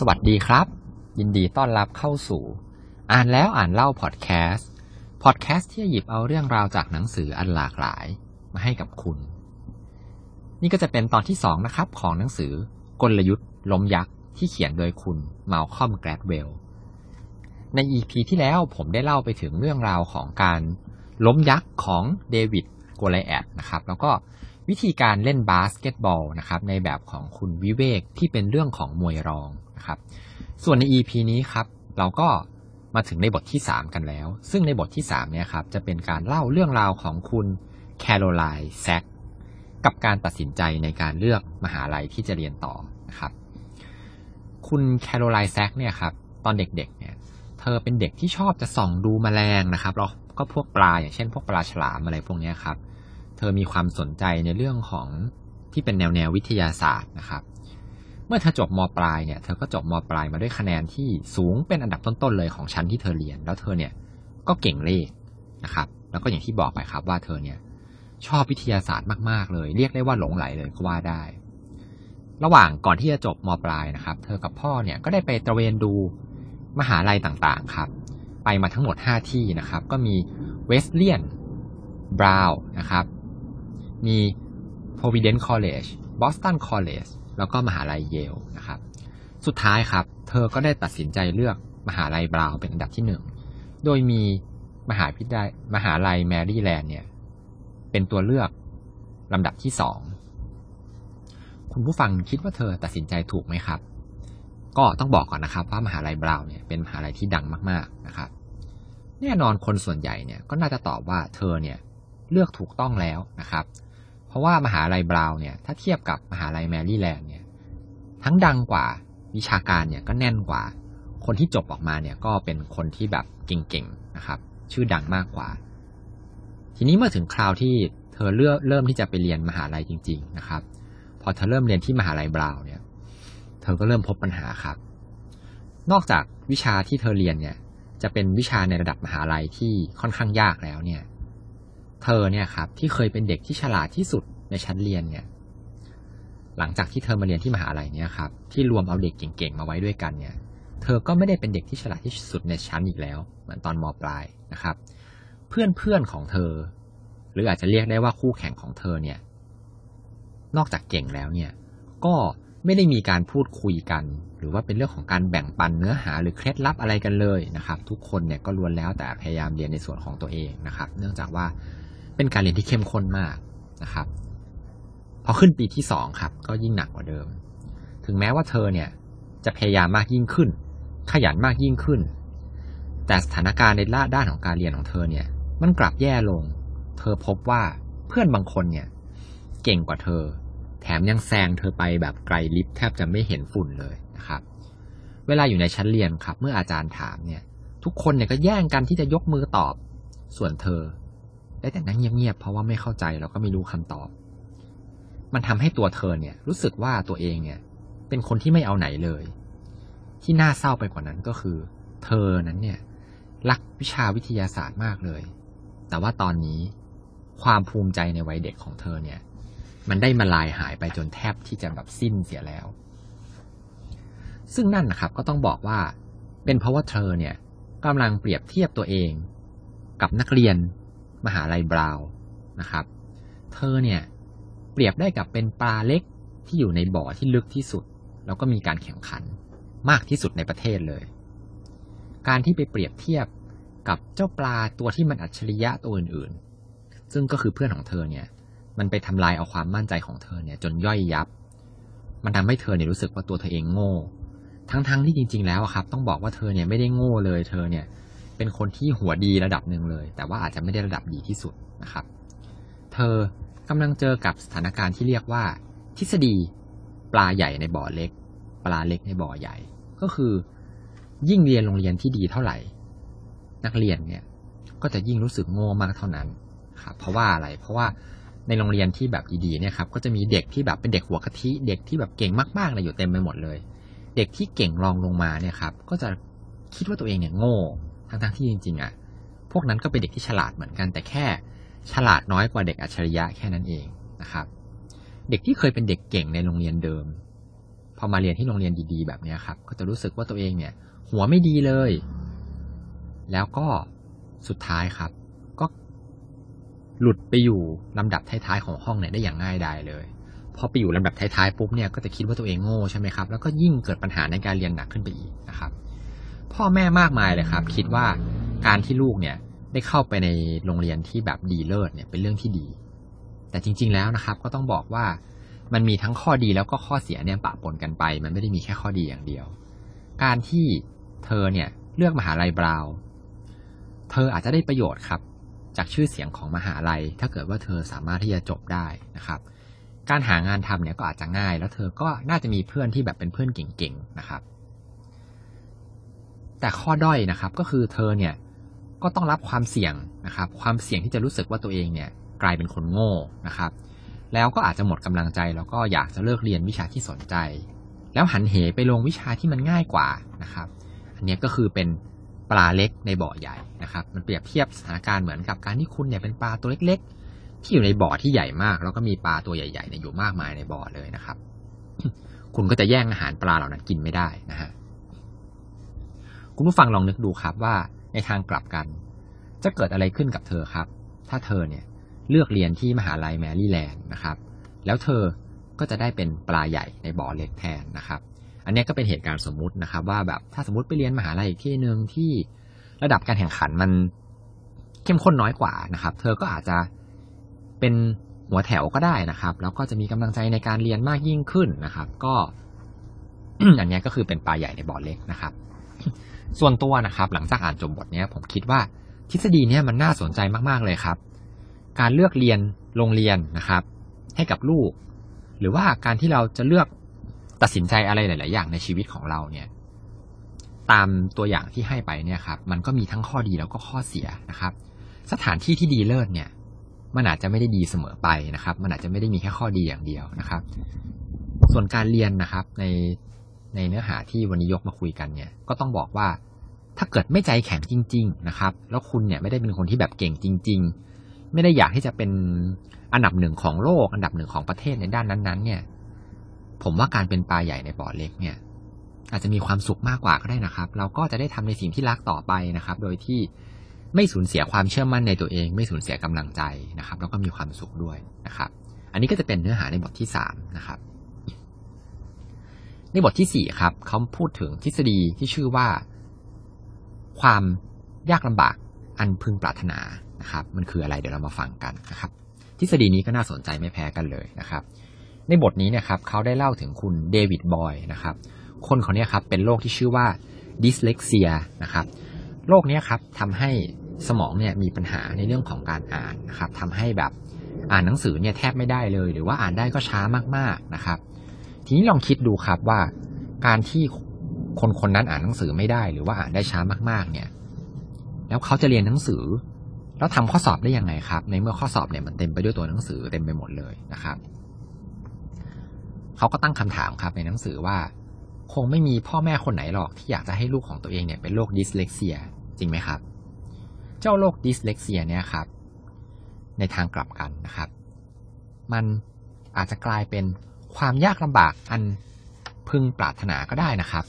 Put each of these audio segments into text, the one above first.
สวัสดีครับ ยินดีต้อนรับเข้าสู่ อ่านแล้วอ่านเล่าพอดแคสต์พอดแคสต์ที่หยิบเอาเรื่องราวจากหนังสืออันหลากหลายมาให้กับคุณ นี่ก็จะเป็นตอนที่สองนะครับ ของหนังสือกลยุทธ์ล้มยักษ์ที่เขียนโดยคุณ Malcolm Gladwell ใน EP ที่แล้วผมได้เล่าไปถึงเรื่องราวของการล้มยักษ์ของเดวิดโกไลแอธนะครับ แล้วก็ วิธีการเล่นบาสเกตบอลนะครับในแบบของคุณวิเวกที่เป็นเรื่องของมวยรองนะครับส่วนใน EP นี้ครับเราก็มาถึงในบทที่ 3 กันแล้ว ซึ่งในบทที่3เนี่ยครับจะเป็นการเล่าเรื่องราวของคุณแคโรไลน์แซกกับการตัดสินใจในการเลือกมหาลัยที่จะเรียนต่อนะครับคุณแคโรไลน์แซกเนี่ยครับตอนเด็กๆเนี่ยเธอเป็นเด็กที่ชอบจะส่องดูแมลงนะครับแล้วก็พวกปลาอย่างเช่น พวกปลาฉลามอะไรพวกนี้ครับ เธอมีความสนใจในเรื่องของที่เป็นแนวแนววิทยาศาสตร์นะครับ เมื่อเธอจบมปลายเนี่ย เธอก็จบมปลายมาด้วยคะแนนที่สูงเป็นอันดับต้นๆเลยของชั้นที่เธอเรียน แล้วเธอเนี่ยก็เก่งเลขนะครับ แล้วก็อย่างที่บอกไปครับว่าเธอเนี่ยชอบวิทยาศาสตร์มากๆเลย เรียกได้ว่าหลงไหลเลยก็ว่าได้ ระหว่างก่อนที่จะจบมปลายนะครับ เธอกับพ่อเนี่ยก็ได้ไปตระเวนดูมหาลัยต่างๆครับ ไปมาทั้งหมด 5 ที่นะครับ ก็มีเวสเลียนบราวน์นะครับ มี Providence College Boston College แล้วก็มหาลัยเยลนะครับ สุดท้ายครับ เธอก็ได้ตัดสินใจเลือกมหาลัยบราวน์เป็นอันดับที่หนึ่ง โดยมีมหาวิทยาลัยมหาลัยแมรี่แลนด์เนี่ย เป็นตัวเลือกลำดับที่สองคุณผู้ฟังคิดว่าเธอตัดสินใจถูกไหมครับ ก็ต้องบอกก่อนนะครับ ว่ามหาลัยบราวน์เนี่ยเป็นมหาลัยที่ดังมาก ๆนะครับ แน่นอนคนส่วนใหญ่เนี่ยก็น่าจะตอบว่าเธอเนี่ย เลือกถูกต้องแล้วนะครับ เพราะว่ามหาลัยบราวน์เนี่ยถ้าเทียบกับมหาลัยแมรี่แลนด์เนี่ยทั้งดังกว่าวิชาการเนี่ยก็แน่นกว่า คนที่จบออกมาเนี่ยก็เป็นคนที่แบบเก่งๆนะครับ ชื่อดังมากกว่า ทีนี้เมื่อถึงคราวที่เธอเลือกเริ่มที่จะไปเรียนมหาลัยจริง ๆนะครับ พอเธอเริ่มเรียนที่มหาลัยบราวน์เนี่ย เธอก็เริ่มพบปัญหาครับ นอกจากวิชาที่เธอเรียนเนี่ยจะเป็นวิชาในระดับมหาลัยที่ค่อนข้างยากแล้วเนี่ย เธอเนี่ยครับที่เคยเป็นเด็กที่ฉลาดที่สุดในชั้นเรียนเนี่ย หลังจากที่เธอมาเรียนที่มหาลัยเนี่ยครับที่รวมเอาเด็กเก่งๆมาไว้ด้วยกันเนี่ย เธอก็ไม่ได้เป็นเด็กที่ฉลาดที่สุดในชั้นอีกแล้ว เหมือนตอนมปลายนะครับ เพื่อนๆของเธอ หรืออาจจะเรียกได้ว่าคู่แข่งของเธอเนี่ย นอกจากเก่งแล้วเนี่ย ก็ไม่ได้มีการพูดคุยกัน หรือว่าเป็นเรื่องของการแบ่งปันเนื้อหาหรือเคล็ดลับอะไรกันเลยนะครับ ทุกคนเนี่ยก็ล้วนแล้วแต่พยายามเรียนในส่วนของตัวเองนะครับ เนื่องจากว่า เป็นการเรียนที่เข้มข้นมากนะครับพอขึ้นปีที่สองครับ ก็ยิ่งหนักกว่าเดิม ถึงแม้ว่าเธอเนี่ยจะพยายามมากยิ่งขึ้น ขยันมากยิ่งขึ้น แต่สถานการณ์ในด้านของการเรียนของเธอเนี่ย มันกลับแย่ลง เธอพบว่าเพื่อนบางคนเนี่ย เก่งกว่าเธอ แถมยังแซงเธอไปแบบไกลลิฟแทบจะไม่เห็นฝุ่นเลยนะครับ เวลาอยู่ในชั้นเรียนครับ เมื่ออาจารย์ถามเนี่ย ทุกคนเนี่ยก็แย่งกันที่จะยกมือตอบ ส่วนเธอ ได้แต่นั่งเงียบๆเพราะว่าไม่เข้าใจแล้วก็ไม่รู้คำตอบ มันทำให้ตัวเธอเนี่ย รู้สึกว่าตัวเองเนี่ย เป็นคนที่ไม่เอาไหนเลย ที่น่าเศร้าไปกว่านั้นก็คือ เธอนั้นเนี่ย รักวิชาวิทยาศาสตร์มากเลย แต่ว่าตอนนี้ความภูมิใจในวัยเด็กของเธอเนี่ย มันได้มาลายหายไปจนแทบที่จะแบบสิ้นเสียแล้ว ซึ่งนั่นนะครับก็ต้องบอกว่า เป็นเพราะว่าเธอเนี่ยกำลังเปรียบเทียบตัวเอง กับนักเรียน มหาลัยบราวน์นะครับ เธอเนี่ยเปรียบได้กับเป็นปลาเล็กที่อยู่ในบ่อที่ลึกที่สุด แล้วก็มีการแข่งขันมากที่สุดในประเทศเลย การที่ไปเปรียบเทียบกับเจ้าปลาตัวที่มันอัจฉริยะตัวอื่นๆ ซึ่งก็คือเพื่อนของเธอเนี่ย มันไปทำลายเอาความมั่นใจของเธอเนี่ย จนย่อยยับ มันทำให้เธอเนี่ยรู้สึกว่าตัวเธอเองโง่ ทั้งๆทที่จริง ๆ แล้วครับ ต้องบอกว่าเธอเนี่ยไม่ได้โง่เลย เธอเนี่ย เป็นคนที่หัวดีระดับหนึ่งเลย แต่ว่าอาจจะไม่ได้ระดับดีที่สุดนะครับ เธอกำลังเจอกับสถานการณ์ที่เรียกว่า ทฤษฎีปลาใหญ่ในบ่อเล็ก ปลาเล็กในบ่อใหญ่ ก็คือ ยิ่งเรียนโรงเรียนที่ดีเท่าไหร่ นักเรียนเนี่ยก็จะยิ่งรู้สึกโง่มากเท่านั้นครับเพราะว่าอะไรเพราะว่าในโรงเรียนที่แบบดีๆเนี่ยครับก็จะมีเด็กที่แบบเป็นเด็กหัวกะทิเด็กที่แบบเก่งมากๆเลยอยู่เต็มไปหมดเลย เด็กที่เก่งรองลงมาเนี่ยครับก็จะคิดว่าตัวเองเนี่ยโง่ ทั้งๆที่จริงๆอะพวกนั้นก็เป็นเด็กที่ฉลาดเหมือนกัน แต่แค่ฉลาดน้อยกว่าเด็กอัจฉริยะแค่นั้นเองนะครับ เด็กที่เคยเป็นเด็กเก่งในโรงเรียนเดิม พอมาเรียนที่โรงเรียนดีๆ แบบนี้ครับ ก็จะรู้สึกว่าตัวเองเนี่ย หัวไม่ดีเลย แล้วก็สุดท้ายครับ ก็หลุดไปอยู่ลำดับท้ายๆของห้องเนี่ยได้อย่างง่ายดายเลยพอไปอยู่ลำดับท้ายๆปุ๊บเนี่ยก็จะคิดว่าตัวเองโง่ใช่ไหมครับแล้วก็ยิ่งเกิดปัญหาในการเรียนหนักขึ้นไปอีกนะครับ พ่อแม่มากมายเลยครับ คิดว่าการที่ลูกเนี่ยได้เข้าไปในโรงเรียนที่แบบดีเลิศเนี่ยเป็นเรื่องที่ดี แต่จริง ๆ แล้วนะครับ ก็ต้องบอกว่ามันมีทั้งข้อดีแล้วก็ข้อเสียเนี่ยปะปนกันไป มันไม่ได้มีแค่ข้อดีอย่างเดียว การที่เธอเนี่ยเลือกมหาลัยบราว เธออาจจะได้ประโยชน์ครับ จากชื่อเสียงของมหาลัย ถ้าเกิดว่าเธอสามารถที่จะจบได้นะครับ การหางานทำเนี่ยก็อาจจะง่าย แล้วเธอก็น่าจะมีเพื่อนที่แบบเป็นเพื่อนเก่งๆนะครับ แต่ข้อด้อยนะครับก็คือเธอเนี่ยก็ต้องรับความเสี่ยงนะครับ ความเสี่ยงที่จะรู้สึกว่าตัวเองเนี่ยกลายเป็นคนโง่นะครับ แล้วก็อาจจะหมดกำลังใจแล้วก็อยากจะเลิกเรียนวิชาที่สนใจ แล้วหันเหไปลงวิชาที่มันง่ายกว่านะครับ อันนี้ก็คือเป็นปลาเล็กในบ่อใหญ่นะครับ มันเปรียบเทียบสถานการณ์เหมือนกับการที่คุณเนี่ยเป็นปลาตัวเล็ก ๆ ที่อยู่ในบ่อที่ใหญ่มาก แล้วก็มีปลาตัวใหญ่ๆเนี่ยอยู่มากมายในบ่อเลยนะครับ คุณก็จะแย่งอาหารปลาเหล่านั้นกินไม่ได้นะฮะ คุณผู้ฟังลองนึกดูครับว่าในทางกลับกัน จะเกิดอะไรขึ้นกับเธอครับ ถ้าเธอเนี่ยเลือกเรียนที่มหาลัยแมรี่แลนด์นะครับ แล้วเธอก็จะได้เป็นปลาใหญ่ในบ่อเล็กแทนนะครับ อันนี้ก็เป็นเหตุการณ์สมมุตินะครับ ว่าแบบถ้าสมมติไปเรียนมหาลัยอีกที่หนึ่งที่ระดับการแข่งขันมันเข้มข้นน้อยกว่านะครับ เธอก็อาจจะเป็นหัวแถวก็ได้นะครับ แล้วก็จะมีกำลังใจในการเรียนมากยิ่งขึ้นนะครับ ก็อันนี้ก็คือเป็นปลาใหญ่ในบ่อเล็กนะครับ ส่วนตัวนะครับ หลังจากอ่านจบบทนี้ผมคิดว่าทฤษฎีนี้มันน่าสนใจมาก ๆ เลยครับ การเลือกเรียนโรงเรียนนะครับ ให้กับลูก หรือว่าการที่เราจะเลือกตัดสินใจอะไรหลาย ๆ อย่างในชีวิตของเราเนี่ย ตามตัวอย่างที่ให้ไปเนี่ยครับ มันก็มีทั้งข้อดีแล้วก็ข้อเสียนะครับ สถานที่ที่ดีเลิศเนี่ย มันอาจจะไม่ได้ดีเสมอไปนะครับ มันอาจจะไม่ได้มีแค่ข้อดีอย่างเดียวนะครับ ส่วนการเรียนนะครับ ใน ในเนื้อหาที่วันนี้ยกมาคุยกันเนี่ย ก็ต้องบอกว่าถ้าเกิดไม่ใจแข็งจริง ๆ นะครับ แล้วคุณเนี่ยไม่ได้เป็นคนที่แบบเก่งจริง ๆ ไม่ได้อยากที่จะเป็นอันดับหนึ่งของโลก อันดับหนึ่งของประเทศในด้านนั้น ๆ เนี่ย ผมว่าการเป็นปลาใหญ่ในบ่อเล็กเนี่ย อาจจะมีความสุขมากกว่าก็ได้นะครับ เราก็จะได้ทำในสิ่งที่รักต่อไปนะครับ โดยที่ไม่สูญเสียความเชื่อมั่นในตัวเอง ไม่สูญเสียกำลังใจนะครับ แล้วก็มีความสุขด้วยนะครับ อันนี้ก็จะเป็นเนื้อหาในบทที่สามนะครับ ในบทที่สี่ครับเขาพูดถึงทฤษฎีที่ชื่อว่า ความยากลำบากอันพึงปรารถนานะครับ มันคืออะไรเดี๋ยวเรามาฟังกันนะครับ ทฤษฎีนี้ก็น่าสนใจไม่แพ้กันเลยนะครับ ในบทนี้นี่ยครับเขาได้เล่าถึงคุณเดวิดบอยนะครับ คนคนนี้ครับเป็นโรคที่ชื่อว่าดิสเลกเซียนะครับโรคนี้ครับทำให้สมองเนี่ยมีปัญหาในเรื่องของการอ่านนะครับทำให้แบบอ่านหนังสือเนี่ยแทบไม่ได้เลย หรือว่าอ่านได้ก็ช้ามากๆนะครับ ทีนี้ลองคิดดูครับว่า การที่คนคนนั้นอ่านหนังสือไม่ได้ หรือว่าอ่านได้ช้ามากๆ เนี่ย แล้วเขาจะเรียนหนังสือ แล้วทำข้อสอบได้ยังไงครับ ในเมื่อข้อสอบเนี่ยมันเต็มไปด้วยตัวหนังสือเต็มไปหมดเลยนะครับเขาก็ตั้งคำถามครับในหนังสือว่า คงไม่มีพ่อแม่คนไหนหรอกที่อยากจะให้ลูกของตัวเองเนี่ยเป็นโรค dyslexia จริงไหมครับ เจ้าโรค dyslexia เนี่ยครับ ในทางกลับกันนะครับ มันอาจจะกลายเป็น ความยากลำบากอันพึงปรารถนาก็ได้นะครับ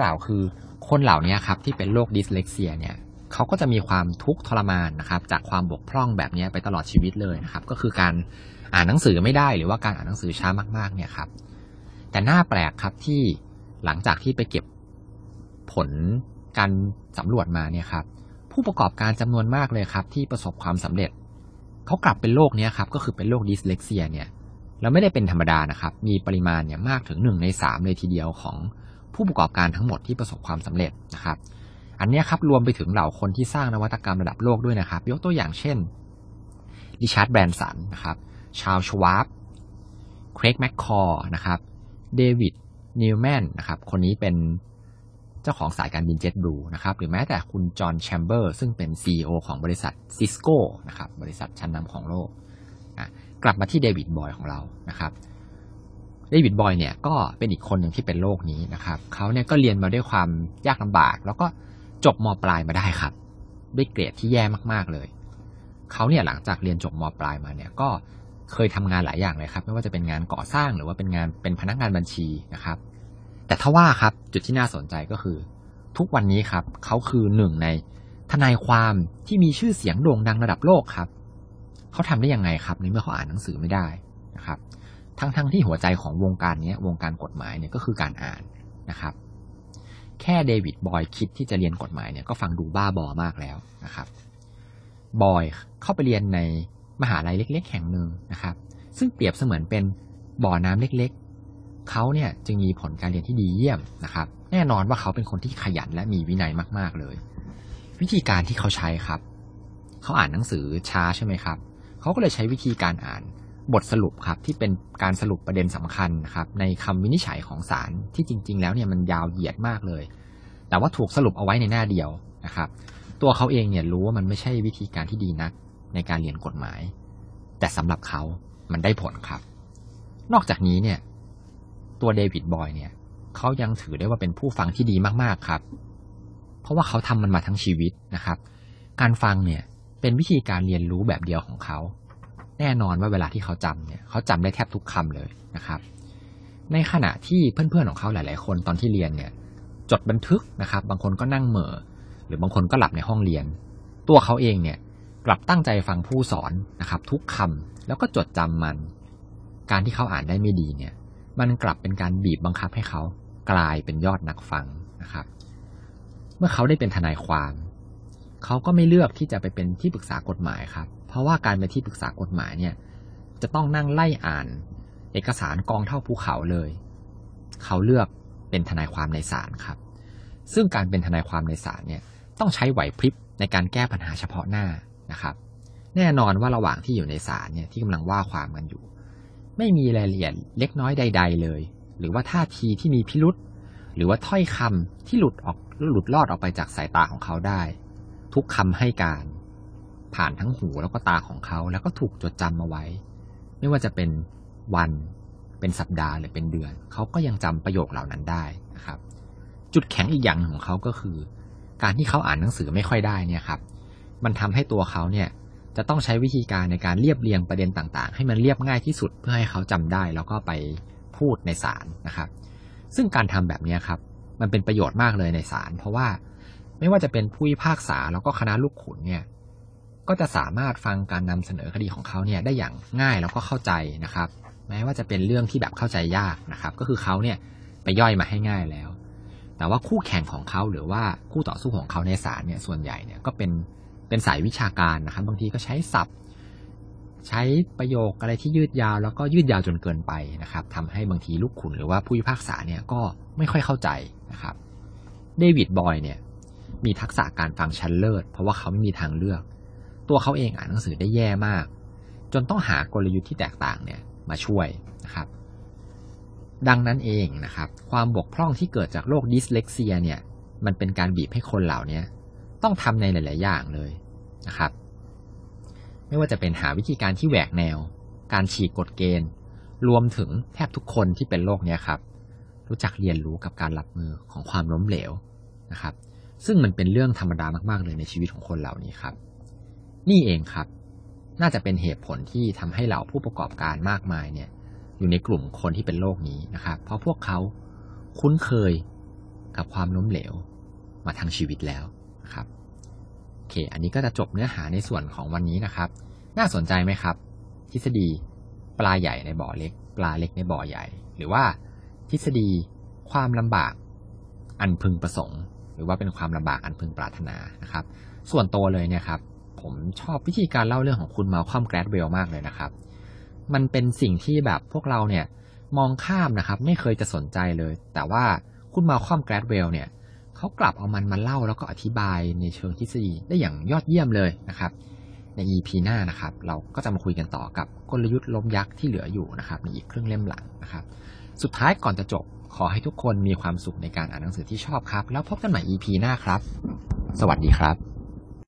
กล่าวคือคนเหล่านี้ครับที่เป็นโรค dyslexia เนี่ยเขาก็จะมีความทุกข์ทรมานนะครับ จากความบกพร่องแบบนี้ไปตลอดชีวิตเลยนะครับ ก็คือการอ่านหนังสือไม่ได้หรือว่าการอ่านหนังสือช้ามากๆเนี่ยครับ แต่น่าแปลกครับที่หลังจากที่ไปเก็บผลการสำรวจมาเนี่ยครับ ผู้ประกอบการจำนวนมากเลยครับ ที่ประสบความสำเร็จเขากลับเป็นโรคเนี้ยครับ ก็คือเป็นโรคดิสเลกเซียเนี่ย แล้วไม่ได้เป็นธรรมดานะครับ มีปริมาณเนี่ยมากถึงหนึ่งในสามเลยทีเดียวของผู้ประกอบการทั้งหมดที่ประสบความสำเร็จนะครับ อันนี้ครับรวมไปถึงเหล่าคนที่สร้างนวัตกรรมระดับโลกด้วยนะครับ ยกตัวอย่างเช่นRichard Branson นะครับ Charles Schwab Craig McCaw นะครับ David Neeleman นะครับคนนี้เป็นเจ้าของสายการบิน JetBlue นะครับหรือแม้แต่คุณ John Chambers ซึ่งเป็น CEO ของบริษัท Cisco นะครับบริษัทชั้นนำของโลก กลับมาที่ David Boies ของเรานะครับ David Boies เนี่ยก็เป็นอีกคนหนึ่งที่เป็นโรคนี้นะครับเขาเนี่ยก็เรียนมาด้วยความยากลำบาก แล้วก็จบมปลายมาได้ครับ ด้วยเกรดที่แย่มากๆเลยเขาเนี่ยหลังจากเรียนจบมปลายมาเนี่ยก็เคยทำงานหลายอย่างเลยครับ ไม่ว่าจะเป็นงานก่อสร้างหรือว่าเป็นงานเป็นพนักงานบัญชีนะครับ แต่ถ้าว่าครับจุดที่น่าสนใจก็คือ ทุกวันนี้ครับเขาคือหนึ่งในทนายความที่มีชื่อเสียงโด่งดังระดับโลกครับ เขาทำได้ยังไงครับ ในเมื่อเขาอ่านหนังสือไม่ได้นะครับ ทั้งๆทที่หัวใจของวงการนี้วงการกฎหมายเนี่ยก็คือการอ่านนะครับ แค่เดวิดบอยคิดที่จะเรียนกฎหมายเนี่ยก็ฟังดูบ้าบอมากแล้วนะครับบอยเข้าไปเรียนในมหาลัยเล็ก ๆ แห่งหนึ่งนะครับ ซึ่งเปรียบเสมือนเป็นบ่อน้ำเล็กๆ เขาเนี่ยจึงมีผลการเรียนที่ดีเยี่ยมนะครับ แน่นอนว่าเขาเป็นคนที่ขยันและมีวินัยมาก ๆ เลย วิธีการที่เขาใช้ครับ เขาอ่านหนังสือช้าใช่ไหมครับ เขาก็เลยใช้วิธีการอ่านบทสรุปครับที่เป็นการสรุปประเด็นสำคัญนะครับในคำวินิจฉัยของศาลที่จริง ๆ แล้วเนี่ยมันยาวเหยียดมากเลย แต่ว่าถูกสรุปเอาไว้ในหน้าเดียวนะครับ ตัวเขาเองเนี่ยรู้ว่ามันไม่ใช่วิธีการที่ดีนักในการเรียนกฎหมาย แต่สำหรับเขามันได้ผลครับ นอกจากนี้เนี่ยตัวเดวิดบอยเนี่ยเขายังถือได้ว่าเป็นผู้ฟังที่ดีมากๆครับ เพราะว่าเขาทำมันมาทั้งชีวิตนะครับ การฟังเนี่ย เป็นวิธีการเรียนรู้แบบเดียวของเขา แน่นอนว่าเวลาที่เขาจำเนี่ยเขาจำได้แทบทุกคำเลยนะครับ ในขณะที่เพื่อนๆของเขาหลาย ๆ คนตอนที่เรียนเนี่ยจดบันทึกนะครับ บางคนก็นั่งเหม่อหรือบางคนก็หลับในห้องเรียน ตัวเขาเองเนี่ยกลับตั้งใจฟังผู้สอนนะครับ ทุกคำแล้วก็จดจำมัน การที่เขาอ่านได้ไม่ดีเนี่ย มันกลับเป็นการบีบบังคับให้เขากลายเป็นยอดนักฟังนะครับ เมื่อเขาได้เป็นทนายความ เขาก็ไม่เลือกที่จะไปเป็นที่ปรึกษากฎหมายครับ เพราะว่าการเป็นที่ปรึกษากฎหมายเนี่ย จะต้องนั่งไล่อ่าน เอกสารกองเท่าภูเขาเลย เขาเลือกเป็นทนายความในศาลครับ ซึ่งการเป็นทนายความในศาลเนี่ยต้องใช้ไหวพริบในการแก้ปัญหาเฉพาะหน้านะครับ แน่นอนว่าระหว่างที่อยู่ในศาลเนี่ยที่กำลังว่าความกันอยู่ ไม่มีรายละเอียดเล็กน้อยใด ๆ เลย หรือว่าท่าทีที่มีพิรุษหรือว่าถ้อยคำที่หลุดออกหลุดลอดออกไปจากสายตาของเขาได้ ทุกคำให้การ ผ่านทั้งหูแล้วก็ตาของเขา แล้วก็ถูกจดจำมาไว้ ไม่ว่าจะเป็นวันเป็นสัปดาห์หรือเป็นเดือน เขาก็ยังจำประโยคเหล่านั้นได้นะครับ จุดแข็งอีกอย่างของเขาก็คือ การที่เขาอ่านหนังสือไม่ค่อยได้เนี่ยครับ มันทำให้ตัวเขาเนี่ยจะต้องใช้วิธีการในการเรียบเรียงประเด็นต่างๆ ให้มันเรียบง่ายที่สุดเพื่อให้เขาจำได้ แล้วก็ไปพูดในศาลนะครับ ซึ่งการทำแบบนี้ครับ มันเป็นประโยชน์มากเลยในศาลเพราะว่า ไม่ว่าจะเป็นผู้พิพากษาแล้วก็คณะลูกขุนเนี่ยก็จะสามารถฟังการนำเสนอคดีของเขาเนี่ยได้อย่างง่ายแล้วก็เข้าใจนะครับ แม้ว่าจะเป็นเรื่องที่แบบเข้าใจยากนะครับ ก็คือเขาเนี่ยไปย่อยมาให้ง่ายแล้ว แต่ว่าคู่แข่งของเขาหรือว่าคู่ต่อสู้ของเขาในศาลเนี่ยส่วนใหญ่เนี่ยก็เป็นเป็นสายวิชาการนะครับ บางทีก็ใช้ศัพท์ ใช้ประโยคอะไรที่ยืดยาว แล้วก็ยืดยาวจนเกินไปนะครับทำให้บางทีลูกขุนหรือว่าผู้พิพากษาเนี่ยก็ไม่ค่อยเข้าใจนะครับ เดวิดบอยเนี่ย มีทักษะการฟังชั้นเลิศ เพราะว่าเขาไม่มีทางเลือก ตัวเขาเองอ่านหนังสือได้แย่มาก จนต้องหากลยุทธ์ที่แตกต่างเนี่ยมาช่วยนะครับ ดังนั้นเองนะครับ ความบกพร่องที่เกิดจากโรคดิสเลกเซียเนี่ยมันเป็นการบีบให้คนเหล่านี้ต้องทำในหลาย ๆ อย่างเลยนะครับ ไม่ว่าจะเป็นหาวิธีการที่แหวกแนว การฉีกกฎเกณฑ์ รวมถึงแทบทุกคนที่เป็นโรคเนี้ครับ รู้จักเรียนรู้กับการรับมือของความล้มเหลวนะครับ ซึ่งมันเป็นเรื่องธรรมดามาก ๆ เลยในชีวิตของคนเหล่านี้ครับ นี่เองครับ น่าจะเป็นเหตุผลที่ทำให้เหล่าผู้ประกอบการมากมายเนี่ย อยู่ในกลุ่มคนที่เป็นโรคนี้นะครับ เพราะพวกเขาคุ้นเคยกับความล้มเหลวมาทั้งชีวิตแล้วนะครับโอเค อันนี้ก็จะจบเนื้อหาในส่วนของวันนี้นะครับ น่าสนใจไหมครับ ทฤษฎีปลาใหญ่ในบ่อเล็ก ปลาเล็กในบ่อใหญ่ หรือว่าทฤษฎีความลำบากอันพึงประสงค์ หรือว่าเป็นความลำบากอันพึงปรารถนานะครับ ส่วนตัวเลยเนี่ยครับผมชอบวิธีการเล่าเรื่องของคุณมาคอมแกรดเวลมากเลยนะครับ มันเป็นสิ่งที่แบบพวกเราเนี่ยมองข้ามนะครับ ไม่เคยจะสนใจเลย แต่ว่าคุณมาคอมแกรดเวลเนี่ยเขากลับเอามันมาเล่าแล้วก็อธิบายในเชิงทฤษฎีได้อย่างยอดเยี่ยมเลยนะครับ ใน EP หน้านะครับ เราก็จะมาคุยกันต่อกับกลยุทธ์ล้มยักษ์ที่เหลืออยู่นะครับ ในอีกครึ่งเล่มหลังนะครับ สุดท้ายก่อนจะจบ ขอให้ทุกคนมีความสุขในการอ่านหนังสือที่ชอบครับ แล้วพบกันใหม่ EP หน้าครับ สวัสดีครับ